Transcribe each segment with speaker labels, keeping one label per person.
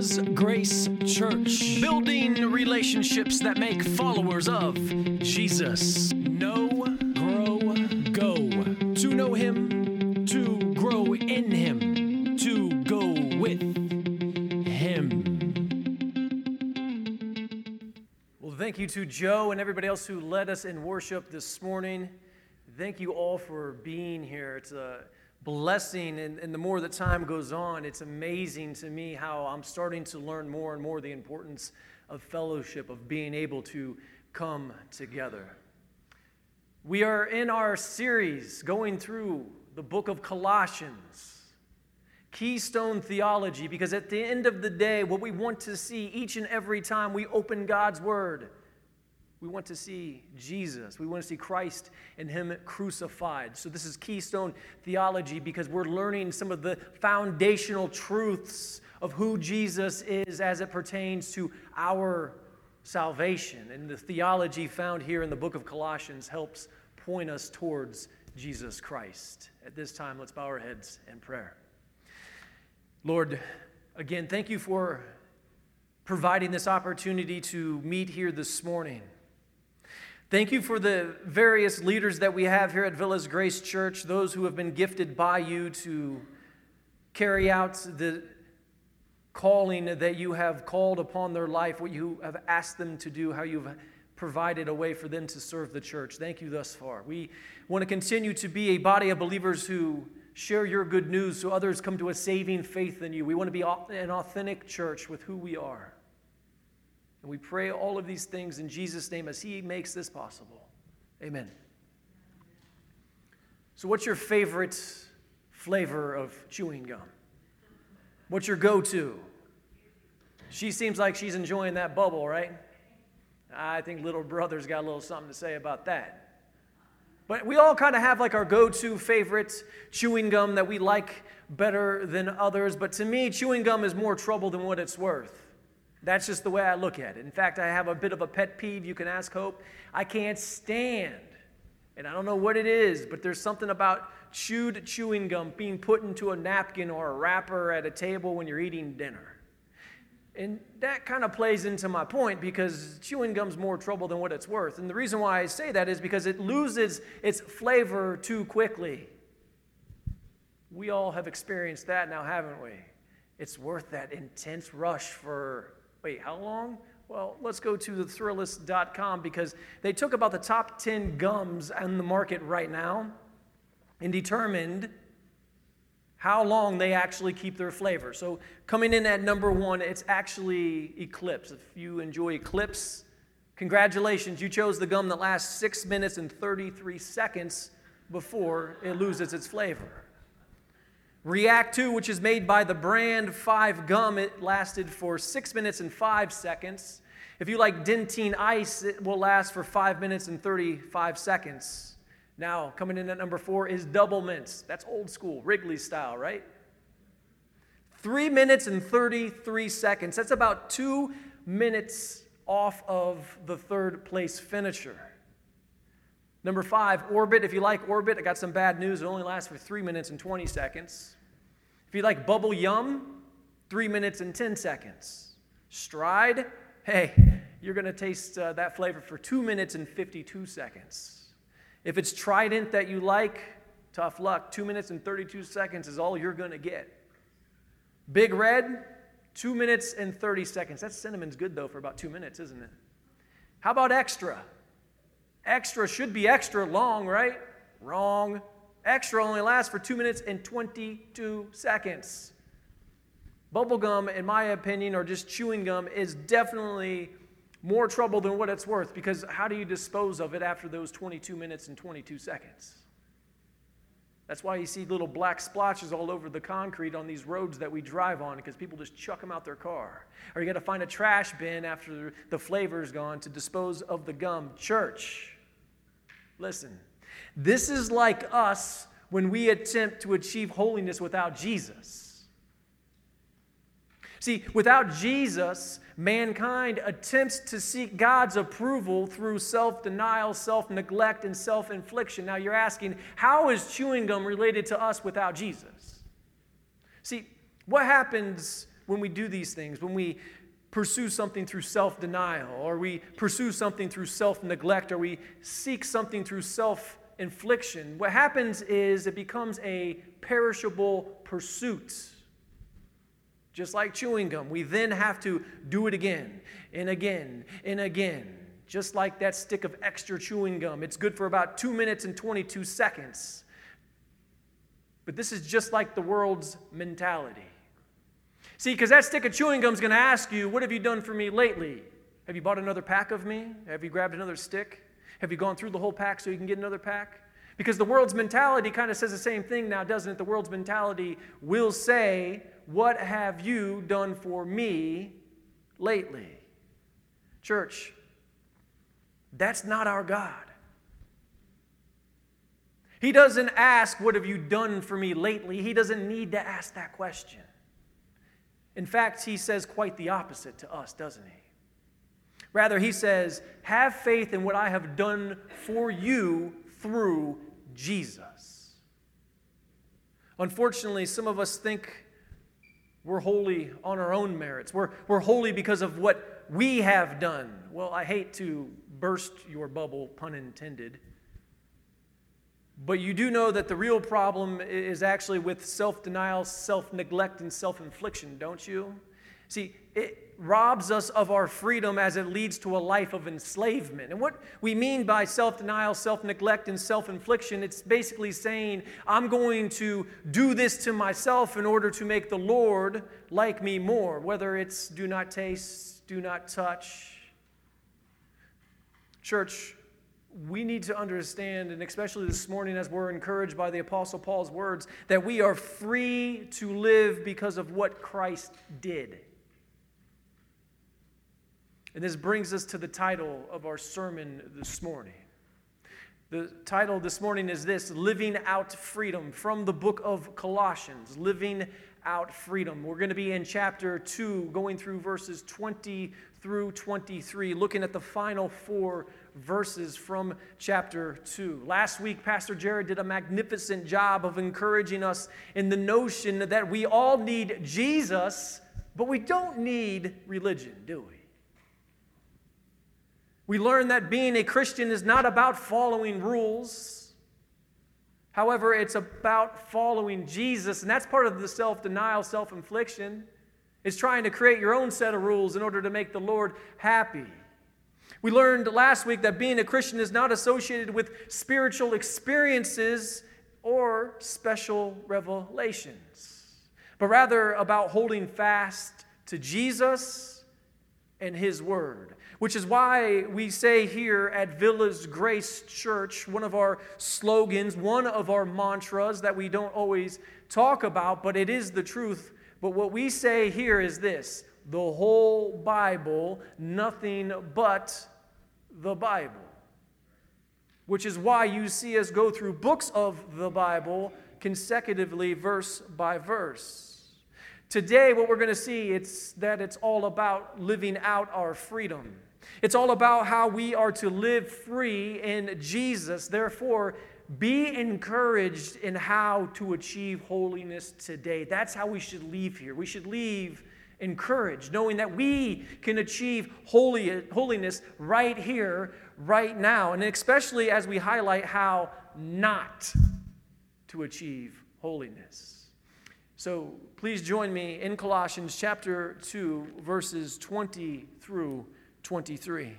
Speaker 1: Villa's Grace Church. Building relationships that make followers of Jesus. Know, grow, go. To know Him, to grow in Him, to go with Him.
Speaker 2: Well, thank you to Joe and everybody else who led us in worship this morning. Thank you all for being here. It's a blessing, and, and the more that time goes on, it's amazing to me how I'm starting to learn more and more the importance of fellowship, of being able to come together. We are in our series going through the book of Colossians, keystone theology, because at the end of the day, what we want to see each and every time we open God's Word we want to see Jesus. We want to see Christ and Him crucified. So, this is keystone theology because we're learning some of the foundational truths of who Jesus is as it pertains to our salvation. And the theology found here in the book of Colossians helps point us towards Jesus Christ. At this time, let's bow our heads in prayer. Lord, again, thank you for providing this opportunity to meet here this morning. Thank you for the various leaders that we have here at Villa's Grace Church, those who have been gifted by you to carry out the calling that you have called upon their life, what you have asked them to do, how you've provided a way for them to serve the church. Thank you thus far. We want to continue to be a body of believers who share your good news so others come to a saving faith in you. We want to be an authentic church with who we are. And we pray all of these things in Jesus' name as He makes this possible. Amen. So, what's your favorite flavor of chewing gum? What's your go to? She seems like she's enjoying that bubble, right? I think little brother's got a little something to say about that. But we all kind of have like our go to favorite chewing gum that we like better than others. But to me, chewing gum is more trouble than what it's worth. That's just the way I look at it. In fact, I have a bit of a pet peeve. You can ask Hope. I can't stand, and I don't know what it is, but there's something about chewed chewing gum being put into a napkin or a wrapper at a table when you're eating dinner. And that kind of plays into my point because chewing gum's more trouble than what it's worth. And the reason why I say that is because it loses its flavor too quickly. We all have experienced that now, haven't we? It's worth that intense rush for Wait, how long? Well, let's go to the Thrillist.com because they took about the top 10 gums on the market right now and determined how long they actually keep their flavor. So, coming in at number one, it's actually Eclipse. If you enjoy Eclipse, congratulations, you chose the gum that lasts six minutes and 33 seconds before it loses its flavor. React 2, which is made by the brand 5 gum, it lasted for 6 minutes and 5 seconds. If you like Dentyne Ice, it will last for 5 minutes and 35 seconds. Now, coming in at number 4 is Double Mints. That's old school, Wrigley style, right? 3 minutes and 33 seconds. That's about 2 minutes off of the third place finisher. Number five, Orbit. If you like Orbit, I got some bad news. It only lasts for three minutes and 20 seconds. If you like Bubble Yum, three minutes and 10 seconds. Stride, hey, you're going to taste uh, that flavor for two minutes and 52 seconds. If it's Trident that you like, tough luck. Two minutes and 32 seconds is all you're going to get. Big Red, two minutes and 30 seconds. That cinnamon's good, though, for about two minutes, isn't it? How about Extra? Extra should be extra long, right? Wrong. Extra only lasts for 2 minutes and 22 seconds. Bubblegum, in my opinion, or just chewing gum, is definitely more trouble than what it's worth because how do you dispose of it after those 22 minutes and 22 seconds? That's why you see little black splotches all over the concrete on these roads that we drive on because people just chuck them out their car. Or you got to find a trash bin after the flavor's gone to dispose of the gum. Church, listen, this is like us when we attempt to achieve holiness without Jesus. See, without Jesus, mankind attempts to seek God's approval through self denial, self neglect, and self infliction. Now, you're asking, how is chewing gum related to us without Jesus? See, what happens when we do these things, when we pursue something through self denial, or we pursue something through self neglect, or we seek something through self infliction, what happens is it becomes a perishable pursuit. Just like chewing gum, we then have to do it again and again and again. Just like that stick of extra chewing gum. It's good for about two minutes and 22 seconds. But this is just like the world's mentality. See, because that stick of chewing gum is going to ask you, What have you done for me lately? Have you bought another pack of me? Have you grabbed another stick? Have you gone through the whole pack so you can get another pack? Because the world's mentality kind of says the same thing now, doesn't it? The world's mentality will say, What have you done for me lately? Church, that's not our God. He doesn't ask, What have you done for me lately? He doesn't need to ask that question. In fact, he says quite the opposite to us, doesn't he? Rather, he says, Have faith in what I have done for you through Jesus. Unfortunately, some of us think we're holy on our own merits. We're, we're holy because of what we have done. Well, I hate to burst your bubble, pun intended. But you do know that the real problem is actually with self denial, self neglect, and self infliction, don't you? See, it robs us of our freedom as it leads to a life of enslavement. And what we mean by self denial, self neglect, and self infliction, it's basically saying, I'm going to do this to myself in order to make the Lord like me more, whether it's do not taste, do not touch. Church, we need to understand, and especially this morning as we're encouraged by the Apostle Paul's words, that we are free to live because of what Christ did. And this brings us to the title of our sermon this morning. The title this morning is this Living Out Freedom from the book of Colossians. Living Out Freedom. We're going to be in chapter 2, going through verses 20 through 23, looking at the final four verses from chapter 2. Last week, Pastor Jared did a magnificent job of encouraging us in the notion that we all need Jesus, but we don't need religion, do we? We learn that being a Christian is not about following rules. However, it's about following Jesus, and that's part of the self denial, self infliction. It's trying to create your own set of rules in order to make the Lord happy. We learned last week that being a Christian is not associated with spiritual experiences or special revelations, but rather about holding fast to Jesus and His Word. Which is why we say here at Villa's Grace Church, one of our slogans, one of our mantras that we don't always talk about, but it is the truth. But what we say here is this the whole Bible, nothing but the Bible. Which is why you see us go through books of the Bible consecutively, verse by verse. Today, what we're going to see it's that it's all about living out our freedom. It's all about how we are to live free in Jesus. Therefore, be encouraged in how to achieve holiness today. That's how we should leave here. We should leave encouraged, knowing that we can achieve holy, holiness right here, right now. And especially as we highlight how not to achieve holiness. So please join me in Colossians chapter 2, verses 20 through 23.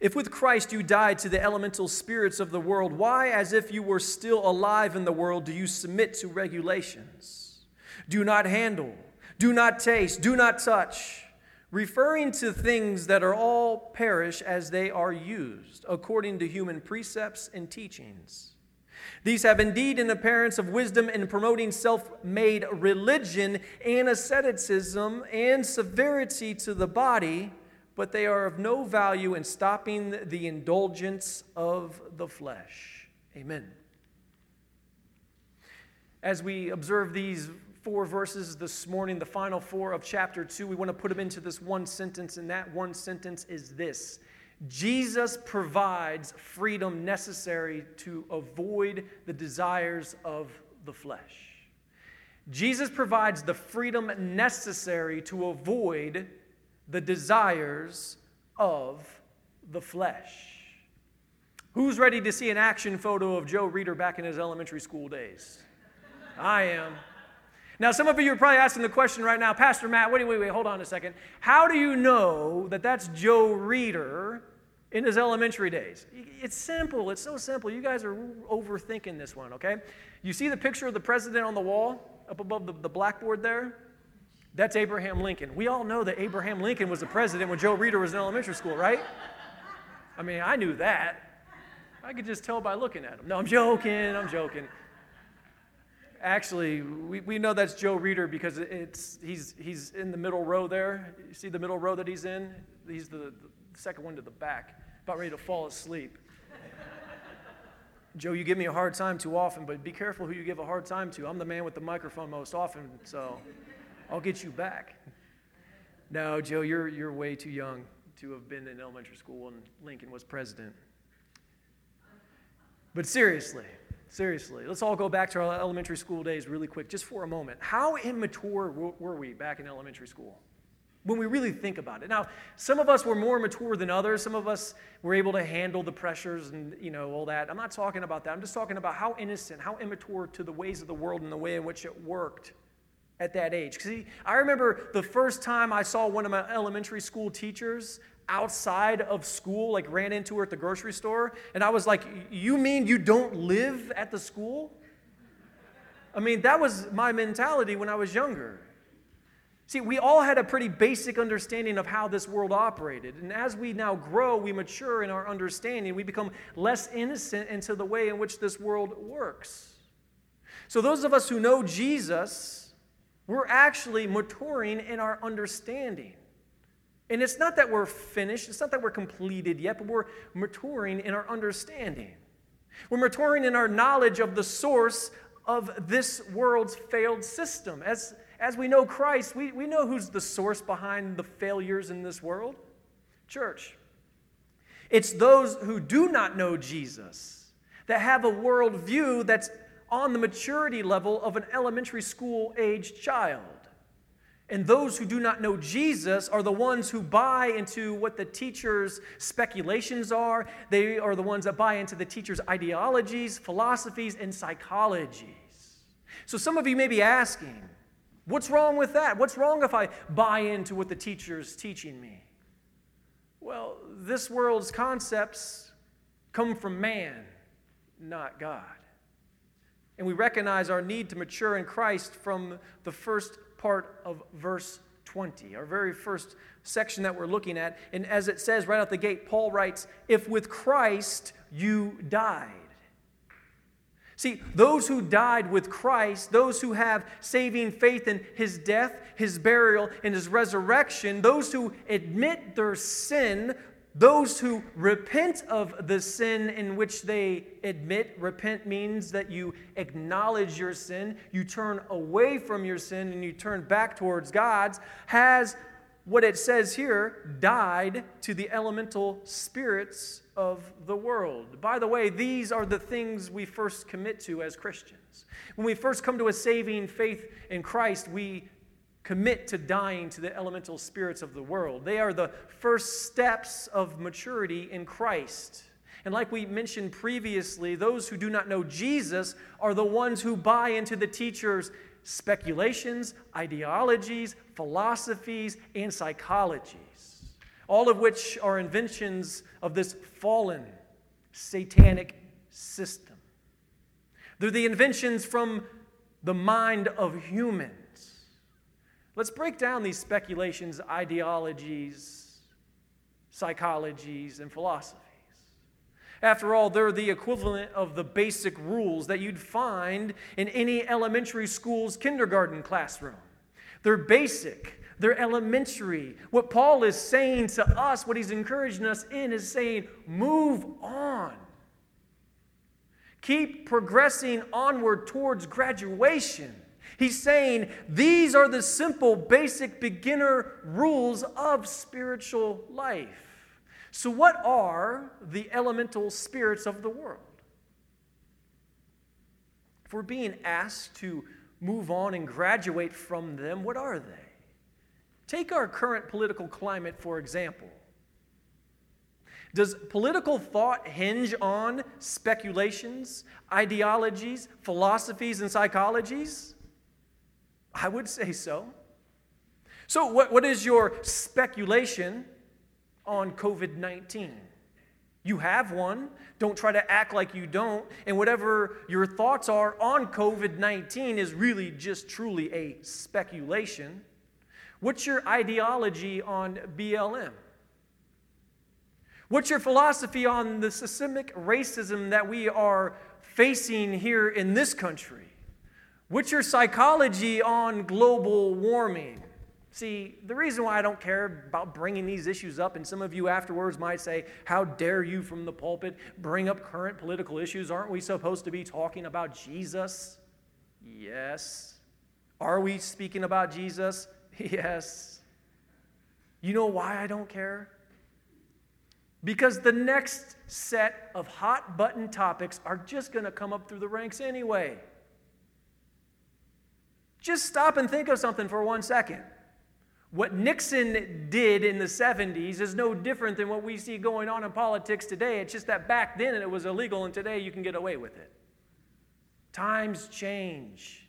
Speaker 2: If with Christ you died to the elemental spirits of the world, why, as if you were still alive in the world, do you submit to regulations? Do not handle do not taste, do not touch, referring to things that are all perish as they are used, according to human precepts and teachings. These have indeed an appearance of wisdom in promoting self made religion and asceticism and severity to the body, but they are of no value in stopping the indulgence of the flesh. Amen. As we observe these four verses this morning, the final four of chapter two. We want to put them into this one sentence, and that one sentence is this Jesus provides freedom necessary to avoid the desires of the flesh. Jesus provides the freedom necessary to avoid the desires of the flesh. Who's ready to see an action photo of Joe Reeder back in his elementary school days? I am. Now, some of you are probably asking the question right now, Pastor Matt, wait, wait, wait, hold on a second. How do you know that that's Joe Reeder in his elementary days? It's simple. It's so simple. You guys are overthinking this one, okay? You see the picture of the president on the wall up above the, the blackboard there? That's Abraham Lincoln. We all know that Abraham Lincoln was the president when Joe Reeder was in elementary school, right? I mean, I knew that. I could just tell by looking at him. No, I'm joking. I'm joking. Actually, we, we know that's Joe Reeder because it's, he's, he's in the middle row there. You see the middle row that he's in? He's the, the second one to the back, about ready to fall asleep. Joe, you give me a hard time too often, but be careful who you give a hard time to. I'm the man with the microphone most often, so I'll get you back. No, Joe, you're, you're way too young to have been in elementary school when Lincoln was president. But seriously, seriously, let's all go back to our elementary school days really quick, just for a moment. How immature were we back in elementary school? when we really think about it. Now, some of us were more mature than others. Some of us were able to handle the pressures and, you know, all that. I'm not talking about that. I'm just talking about how innocent, how immature to the ways of the world and the way in which it worked at that age. See, I remember the first time I saw one of my elementary school teachers outside of school, like ran into her at the grocery store, and I was like, You mean you don't live at the school? I mean, that was my mentality when I was younger. See, we all had a pretty basic understanding of how this world operated. And as we now grow, we mature in our understanding. We become less innocent into the way in which this world works. So, those of us who know Jesus, we're actually maturing in our understanding. And it's not that we're finished, it's not that we're completed yet, but we're maturing in our understanding. We're maturing in our knowledge of the source of this world's failed system. As as we know Christ, we, we know who's the source behind the failures in this world church. It's those who do not know Jesus that have a worldview that's on the maturity level of an elementary school aged child. And those who do not know Jesus are the ones who buy into what the teacher's speculations are. They are the ones that buy into the teacher's ideologies, philosophies, and psychologies. So some of you may be asking, What's wrong with that? What's wrong if I buy into what the teacher's teaching me? Well, this world's concepts come from man, not God. And we recognize our need to mature in Christ from the first part of verse 20, our very first section that we're looking at. And as it says right out the gate, Paul writes, If with Christ you died, See, those who died with Christ, those who have saving faith in his death, his burial, and his resurrection, those who admit their sin, those who repent of the sin in which they admit, repent means that you acknowledge your sin, you turn away from your sin, and you turn back towards God's, has what it says here died to the elemental spirits of the world. By the way, these are the things we first commit to as Christians. When we first come to a saving faith in Christ, we commit to dying to the elemental spirits of the world. They are the first steps of maturity in Christ. And like we mentioned previously, those who do not know Jesus are the ones who buy into the teacher's speculations, ideologies, philosophies, and psychologies, all of which are inventions of this fallen satanic system. They're the inventions from the mind of humans. Let's break down these speculations, ideologies, psychologies, and philosophies. After all, they're the equivalent of the basic rules that you'd find in any elementary school's kindergarten classroom. They're basic, they're elementary. What Paul is saying to us, what he's encouraging us in, is saying, move on. Keep progressing onward towards graduation. He's saying these are the simple, basic beginner rules of spiritual life. So, what are the elemental spirits of the world? If we're being asked to move on and graduate from them, what are they? Take our current political climate, for example. Does political thought hinge on speculations, ideologies, philosophies, and psychologies? I would say so. So, what, what is your speculation on COVID 19? You have one. Don't try to act like you don't. And whatever your thoughts are on COVID 19 is really just truly a speculation. What's your ideology on BLM? What's your philosophy on the systemic racism that we are facing here in this country? What's your psychology on global warming? See, the reason why I don't care about bringing these issues up, and some of you afterwards might say, How dare you from the pulpit bring up current political issues? Aren't we supposed to be talking about Jesus? Yes. Are we speaking about Jesus? Yes. You know why I don't care? Because the next set of hot button topics are just going to come up through the ranks anyway. Just stop and think of something for one second. What Nixon did in the 70s is no different than what we see going on in politics today. It's just that back then it was illegal and today you can get away with it. Times change.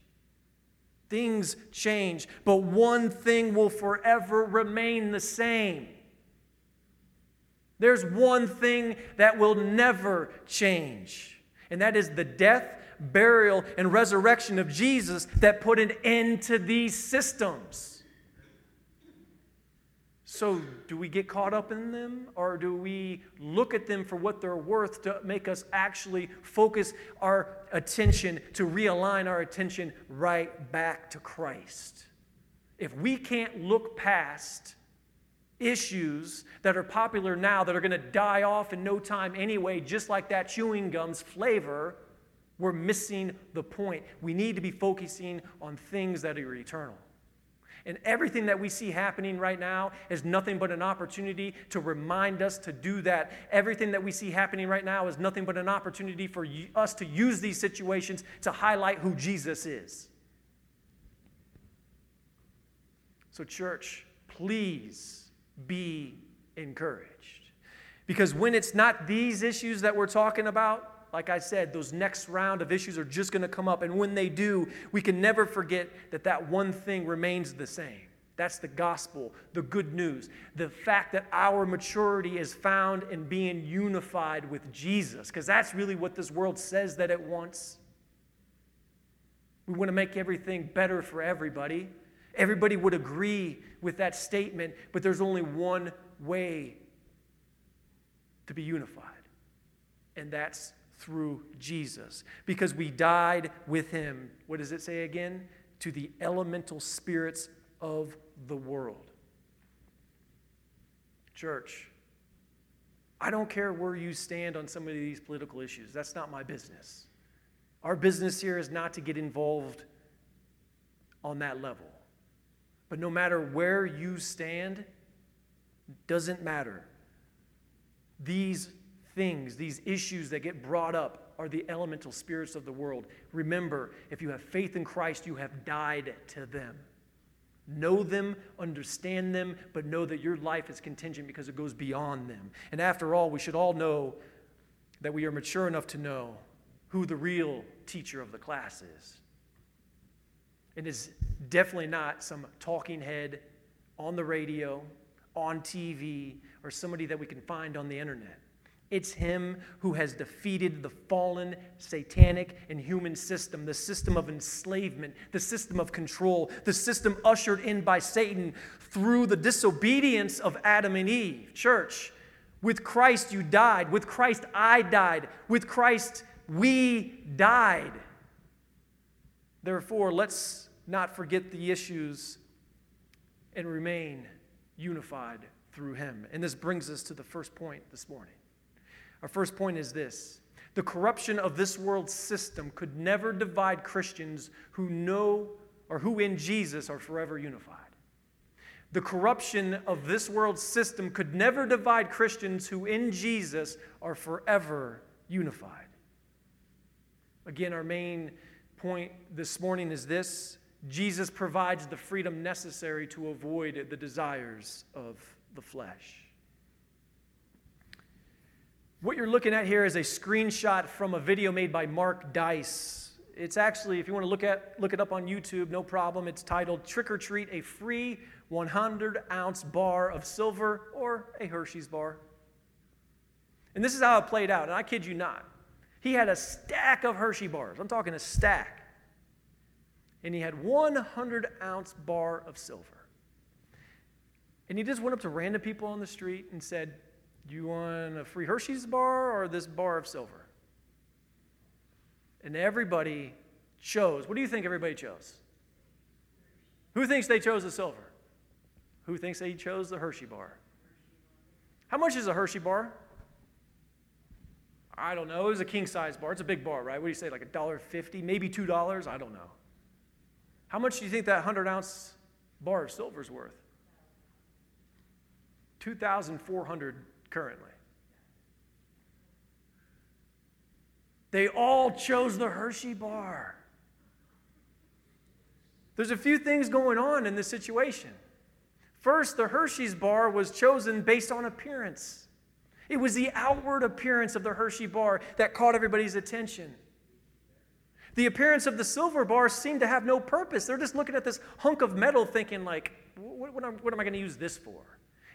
Speaker 2: Things change, but one thing will forever remain the same. There's one thing that will never change, and that is the death, burial, and resurrection of Jesus that put an end to these systems. So, do we get caught up in them or do we look at them for what they're worth to make us actually focus our attention, to realign our attention right back to Christ? If we can't look past issues that are popular now that are going to die off in no time anyway, just like that chewing gum's flavor, we're missing the point. We need to be focusing on things that are eternal. And everything that we see happening right now is nothing but an opportunity to remind us to do that. Everything that we see happening right now is nothing but an opportunity for us to use these situations to highlight who Jesus is. So, church, please be encouraged. Because when it's not these issues that we're talking about, like I said, those next round of issues are just going to come up. And when they do, we can never forget that that one thing remains the same. That's the gospel, the good news, the fact that our maturity is found in being unified with Jesus, because that's really what this world says that it wants. We want to make everything better for everybody. Everybody would agree with that statement, but there's only one way to be unified, and that's through Jesus because we died with him. What does it say again? To the elemental spirits of the world. Church, I don't care where you stand on some of these political issues. That's not my business. Our business here is not to get involved on that level. But no matter where you stand, doesn't matter. These things, these issues that get brought up, are the elemental spirits of the world. Remember, if you have faith in Christ, you have died to them. Know them, understand them, but know that your life is contingent because it goes beyond them. And after all, we should all know that we are mature enough to know who the real teacher of the class is. and It is definitely not some talking head on the radio, on TV, or somebody that we can find on the internet. It's him who has defeated the fallen satanic and human system, the system of enslavement, the system of control, the system ushered in by Satan through the disobedience of Adam and Eve. Church, with Christ you died. With Christ I died. With Christ we died. Therefore, let's not forget the issues and remain unified through him. And this brings us to the first point this morning. Our first point is this the corruption of this world system could never divide Christians who know or who in Jesus are forever unified. The corruption of this world system could never divide Christians who in Jesus are forever unified. Again, our main point this morning is this Jesus provides the freedom necessary to avoid the desires of the flesh. What you're looking at here is a screenshot from a video made by Mark Dice. It's actually, if you want to look at look it up on YouTube, no problem. It's titled "Trick or Treat: A Free 100 Ounce Bar of Silver or a Hershey's Bar." And this is how it played out. And I kid you not, he had a stack of Hershey bars. I'm talking a stack, and he had 100 ounce bar of silver. And he just went up to random people on the street and said, do you want a free Hershey's bar or this bar of silver? And everybody chose. What do you think everybody chose? Who thinks they chose the silver? Who thinks they chose the Hershey bar? How much is a Hershey bar? I don't know. It was a king size bar. It's a big bar, right? What do you say, like a dollar fifty, maybe two dollars? I don't know. How much do you think that hundred ounce bar of silver is worth? Two thousand four hundred currently. They all chose the Hershey bar. There's a few things going on in this situation. First, the Hershey's bar was chosen based on appearance. It was the outward appearance of the Hershey bar that caught everybody's attention. The appearance of the silver bar seemed to have no purpose. They're just looking at this hunk of metal thinking like, what, what, what am I going to use this for?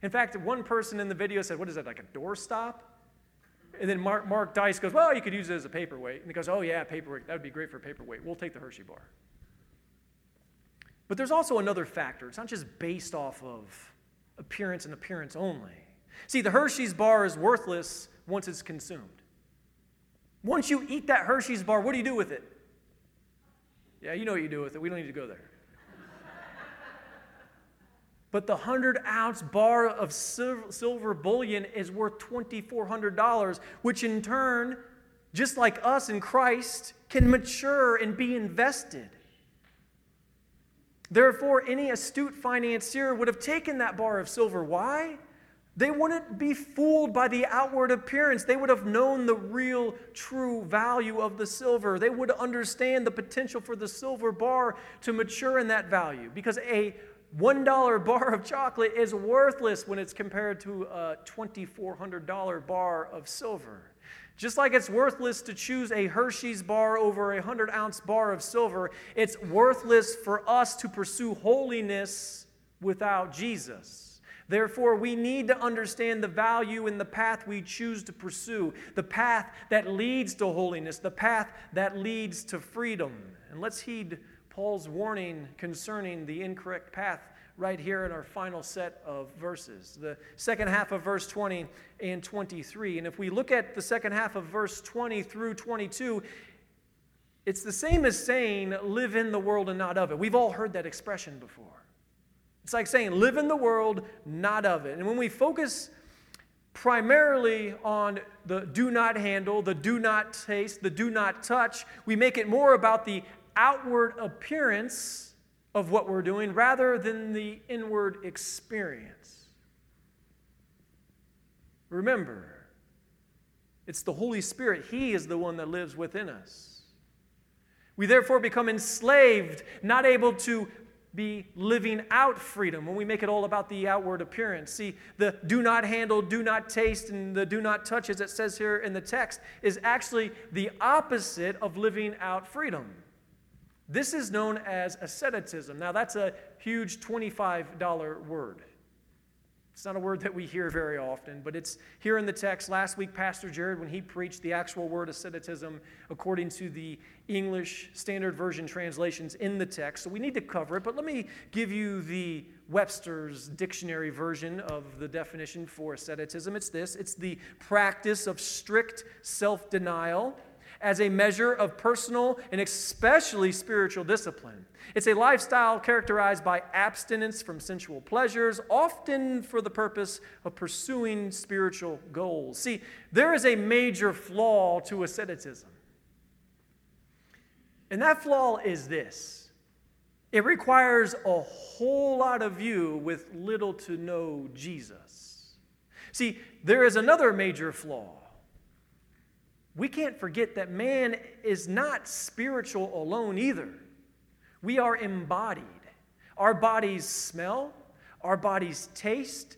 Speaker 2: In fact, one person in the video said, What is that, like a doorstop? And then Mark, Mark Dice goes, Well, you could use it as a paperweight. And he goes, Oh, yeah, paperweight. That would be great for a paperweight. We'll take the Hershey bar. But there's also another factor. It's not just based off of appearance and appearance only. See, the Hershey's bar is worthless once it's consumed. Once you eat that Hershey's bar, what do you do with it? Yeah, you know what you do with it. We don't need to go there. But the 100 ounce bar of silver bullion is worth $2,400, which in turn, just like us in Christ, can mature and be invested. Therefore, any astute financier would have taken that bar of silver. Why? They wouldn't be fooled by the outward appearance. They would have known the real, true value of the silver. They would understand the potential for the silver bar to mature in that value because a $1 bar of chocolate is worthless when it's compared to a $2,400 bar of silver. Just like it's worthless to choose a Hershey's bar over a 100 ounce bar of silver, it's worthless for us to pursue holiness without Jesus. Therefore, we need to understand the value in the path we choose to pursue, the path that leads to holiness, the path that leads to freedom. And let's heed Paul's warning concerning the incorrect path right here in our final set of verses, the second half of verse 20 and 23. And if we look at the second half of verse 20 through 22, it's the same as saying, live in the world and not of it. We've all heard that expression before. It's like saying, live in the world, not of it. And when we focus primarily on the do not handle, the do not taste, the do not touch, we make it more about the outward appearance of what we're doing rather than the inward experience. Remember, it's the Holy Spirit. He is the one that lives within us. We therefore become enslaved, not able to be living out freedom when we make it all about the outward appearance. See, the do not handle, do not taste, and the do not touch, as it says here in the text, is actually the opposite of living out freedom. This is known as asceticism. Now, that's a huge $25 word. It's not a word that we hear very often, but it's here in the text. Last week, Pastor Jared, when he preached the actual word asceticism according to the English Standard Version translations in the text, so we need to cover it. But let me give you the Webster's dictionary version of the definition for asceticism. It's this it's the practice of strict self denial as a measure of personal and especially spiritual discipline. It's a lifestyle characterized by abstinence from sensual pleasures, often for the purpose of pursuing spiritual goals. See, there is a major flaw to asceticism. And that flaw is this it requires a whole lot of you with little to no Jesus. See, there is another major flaw we can't forget that man is not spiritual alone either. We are embodied. Our bodies smell, our bodies taste,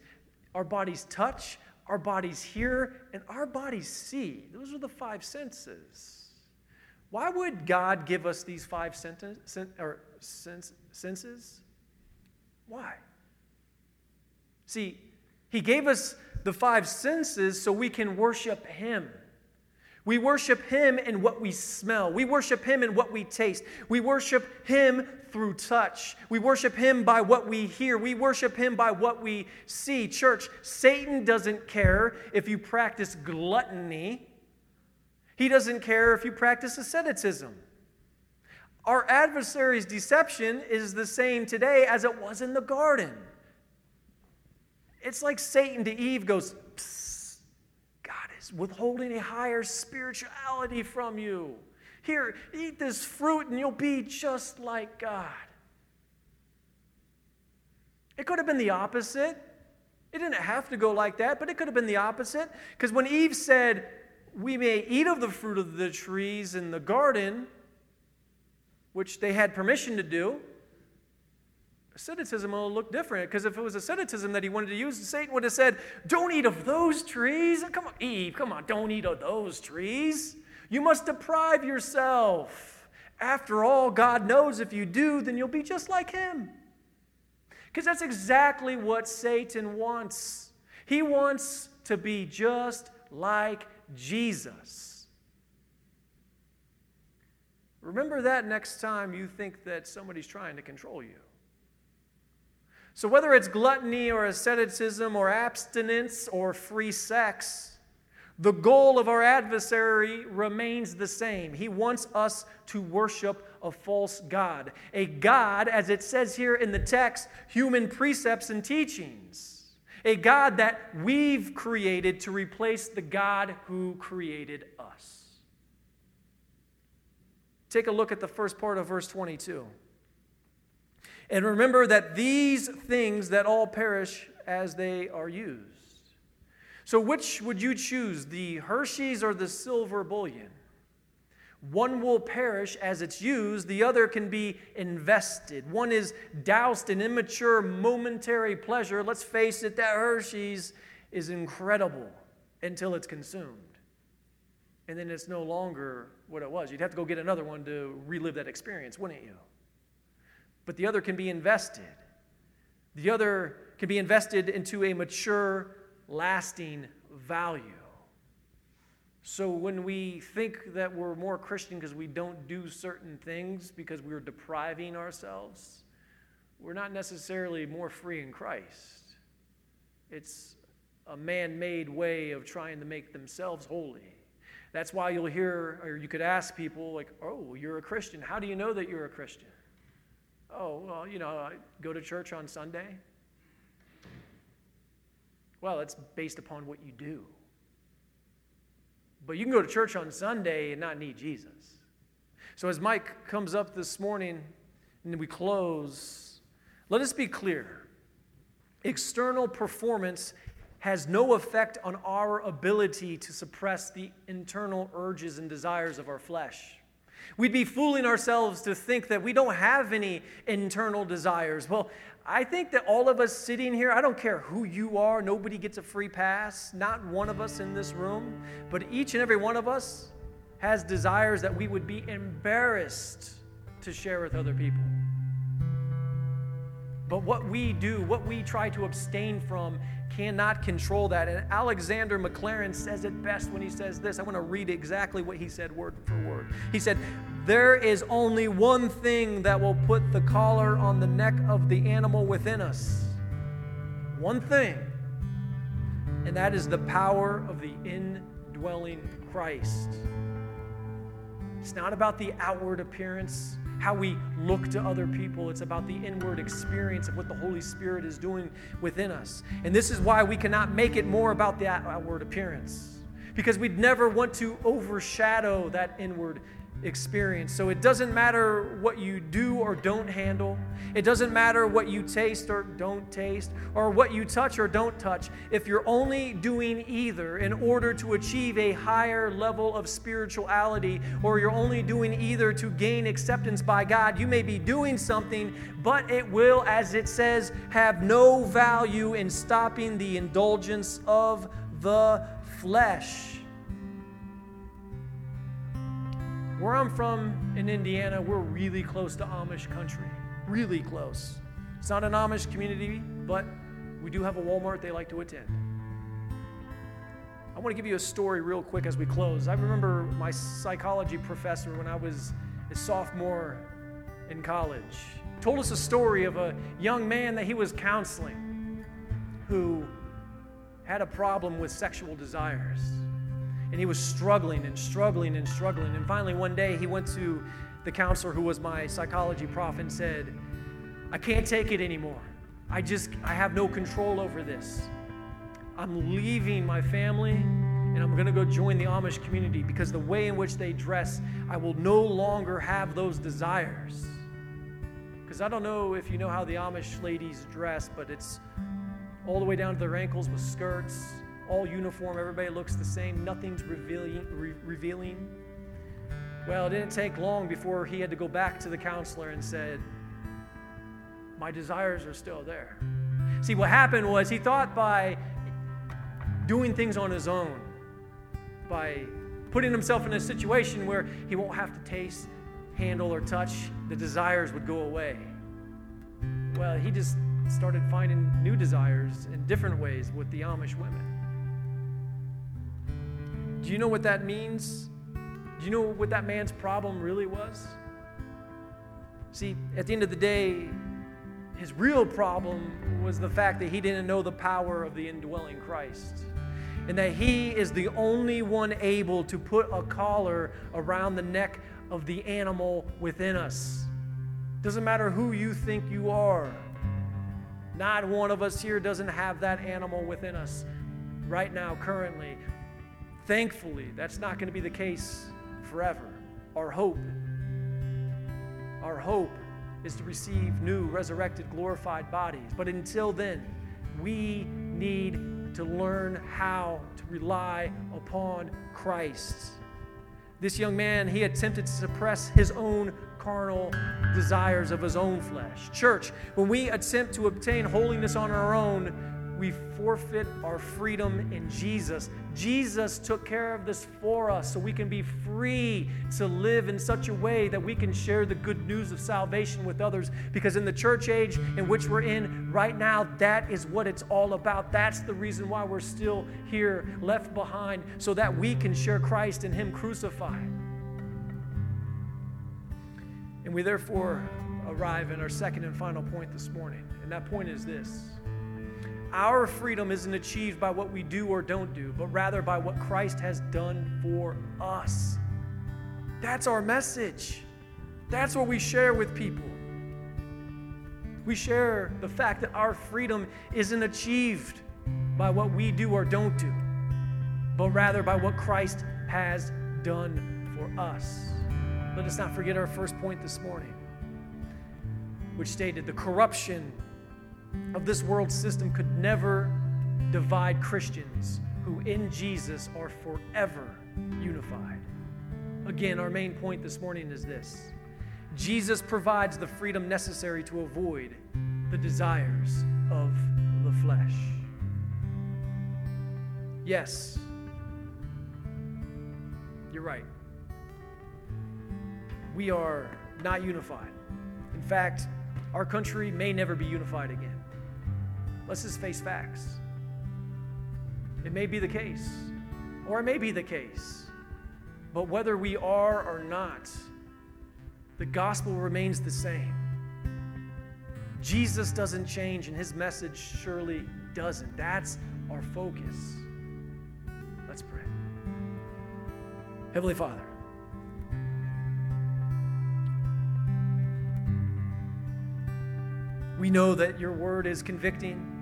Speaker 2: our bodies touch, our bodies hear, and our bodies see. Those are the five senses. Why would God give us these five senses? Why? See, He gave us the five senses so we can worship Him. We worship Him in what we smell. We worship Him in what we taste. We worship Him through touch. We worship Him by what we hear. We worship Him by what we see. Church, Satan doesn't care if you practice gluttony, he doesn't care if you practice asceticism. Our adversary's deception is the same today as it was in the garden. It's like Satan to Eve goes, is withholding a higher spirituality from you. Here, eat this fruit and you'll be just like God. It could have been the opposite. It didn't have to go like that, but it could have been the opposite. Because when Eve said, We may eat of the fruit of the trees in the garden, which they had permission to do, asceticism will look different because if it was asceticism that he wanted to use, Satan would have said, Don't eat of those trees. Come on, Eve, come on, don't eat of those trees. You must deprive yourself. After all, God knows if you do, then you'll be just like him. Because that's exactly what Satan wants. He wants to be just like Jesus. Remember that next time you think that somebody's trying to control you. So, whether it's gluttony or asceticism or abstinence or free sex, the goal of our adversary remains the same. He wants us to worship a false God. A God, as it says here in the text, human precepts and teachings. A God that we've created to replace the God who created us. Take a look at the first part of verse 22. And remember that these things that all perish as they are used. So, which would you choose, the Hershey's or the silver bullion? One will perish as it's used, the other can be invested. One is doused in immature, momentary pleasure. Let's face it, that Hershey's is incredible until it's consumed. And then it's no longer what it was. You'd have to go get another one to relive that experience, wouldn't you? But the other can be invested. The other can be invested into a mature, lasting value. So when we think that we're more Christian because we don't do certain things because we're depriving ourselves, we're not necessarily more free in Christ. It's a man made way of trying to make themselves holy. That's why you'll hear, or you could ask people, like, oh, you're a Christian. How do you know that you're a Christian? Oh, well, you know, I go to church on Sunday. Well, it's based upon what you do. But you can go to church on Sunday and not need Jesus. So as Mike comes up this morning and we close, let us be clear. External performance has no effect on our ability to suppress the internal urges and desires of our flesh. We'd be fooling ourselves to think that we don't have any internal desires. Well, I think that all of us sitting here, I don't care who you are, nobody gets a free pass, not one of us in this room, but each and every one of us has desires that we would be embarrassed to share with other people. But what we do, what we try to abstain from, cannot control that. And Alexander Maclaren says it best when he says this. I want to read exactly what he said word for word. He said, There is only one thing that will put the collar on the neck of the animal within us. One thing. And that is the power of the indwelling Christ. It's not about the outward appearance how we look to other people. It's about the inward experience of what the Holy Spirit is doing within us. And this is why we cannot make it more about the outward appearance, because we'd never want to overshadow that inward experience. So it doesn't matter what you do or don't handle. It doesn't matter what you taste or don't taste, or what you touch or don't touch. If you're only doing either in order to achieve a higher level of spirituality, or you're only doing either to gain acceptance by God, you may be doing something, but it will, as it says, have no value in stopping the indulgence of the flesh. Where I'm from in Indiana, we're really close to Amish country. Really close. It's not an Amish community, but we do have a Walmart they like to attend. I want to give you a story real quick as we close. I remember my psychology professor when I was a sophomore in college told us a story of a young man that he was counseling who had a problem with sexual desires. And he was struggling and struggling and struggling. And finally, one day, he went to the counselor who was my psychology prof and said, I can't take it anymore. I just, I have no control over this. I'm leaving my family and I'm going to go join the Amish community because the way in which they dress, I will no longer have those desires. Because I don't know if you know how the Amish ladies dress, but it's all the way down to their ankles with skirts all uniform, everybody looks the same, nothing's revealing, re- revealing. Well, it didn't take long before he had to go back to the counselor and said, My desires are still there. See, what happened was he thought by doing things on his own, by putting himself in a situation where he won't have to taste, handle, or touch, the desires would go away. Well, he just started finding new desires in different ways with the Amish women. Do you know what that means? Do you know what that man's problem really was? See, at the end of the day, his real problem was the fact that he didn't know the power of the indwelling Christ. And that he is the only one able to put a collar around the neck of the animal within us. Doesn't matter who you think you are. Not one of us here doesn't have that animal within us right now, currently. Thankfully, that's not going to be the case forever. Our hope, our hope is to receive new, resurrected, glorified bodies. But until then, we need to learn how to rely upon Christ. This young man, he attempted to suppress his own carnal desires of his own flesh. Church, when we attempt to obtain holiness on our own, we forfeit our freedom in Jesus. Jesus took care of this for us so we can be free to live in such a way that we can share the good news of salvation with others. Because in the church age in which we're in right now, that is what it's all about. That's the reason why we're still here, left behind, so that we can share Christ and Him crucified. And we therefore arrive in our second and final point this morning. And that point is this our freedom isn't achieved by what we do or don't do, but rather by what Christ has done for us. That's our message. That's what we share with people. We share the fact that our freedom isn't achieved by what we do or don't do, but rather by what Christ has done for us. Let us not forget our first point this morning, which stated the corruption of this world system could never divide Christians who in Jesus are forever unified. Again, our main point this morning is this Jesus provides the freedom necessary to avoid the desires of the flesh. Yes, you're right. We are not unified. In fact, our country may never be unified again. Let's just face facts. It may be the case, or it may be the case. But whether we are or not, the gospel remains the same. Jesus doesn't change, and his message surely doesn't. That's our focus. Let's pray. Heavenly Father, we know that your word is convicting.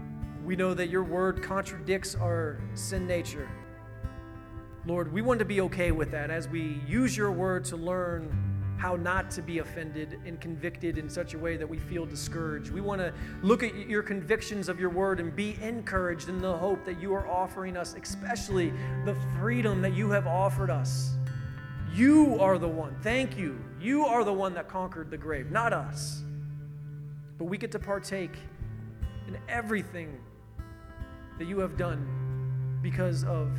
Speaker 2: We know that your word contradicts our sin nature. Lord, we want to be okay with that as we use your word to learn how not to be offended and convicted in such a way that we feel discouraged. We want to look at your convictions of your word and be encouraged in the hope that you are offering us, especially the freedom that you have offered us. You are the one. Thank you. You are the one that conquered the grave, not us. But we get to partake in everything that you have done because of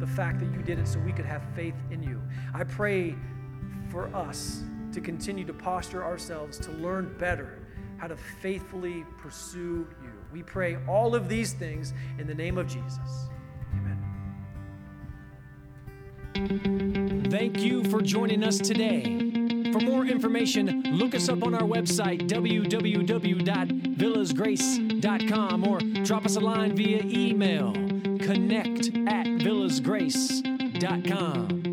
Speaker 2: the fact that you did it so we could have faith in you. I pray for us to continue to posture ourselves to learn better how to faithfully pursue you. We pray all of these things in the name of Jesus.
Speaker 1: Amen. Thank you for joining us today. For more information, look us up on our website, www.villasgrace.com, or drop us a line via email, connect at villasgrace.com.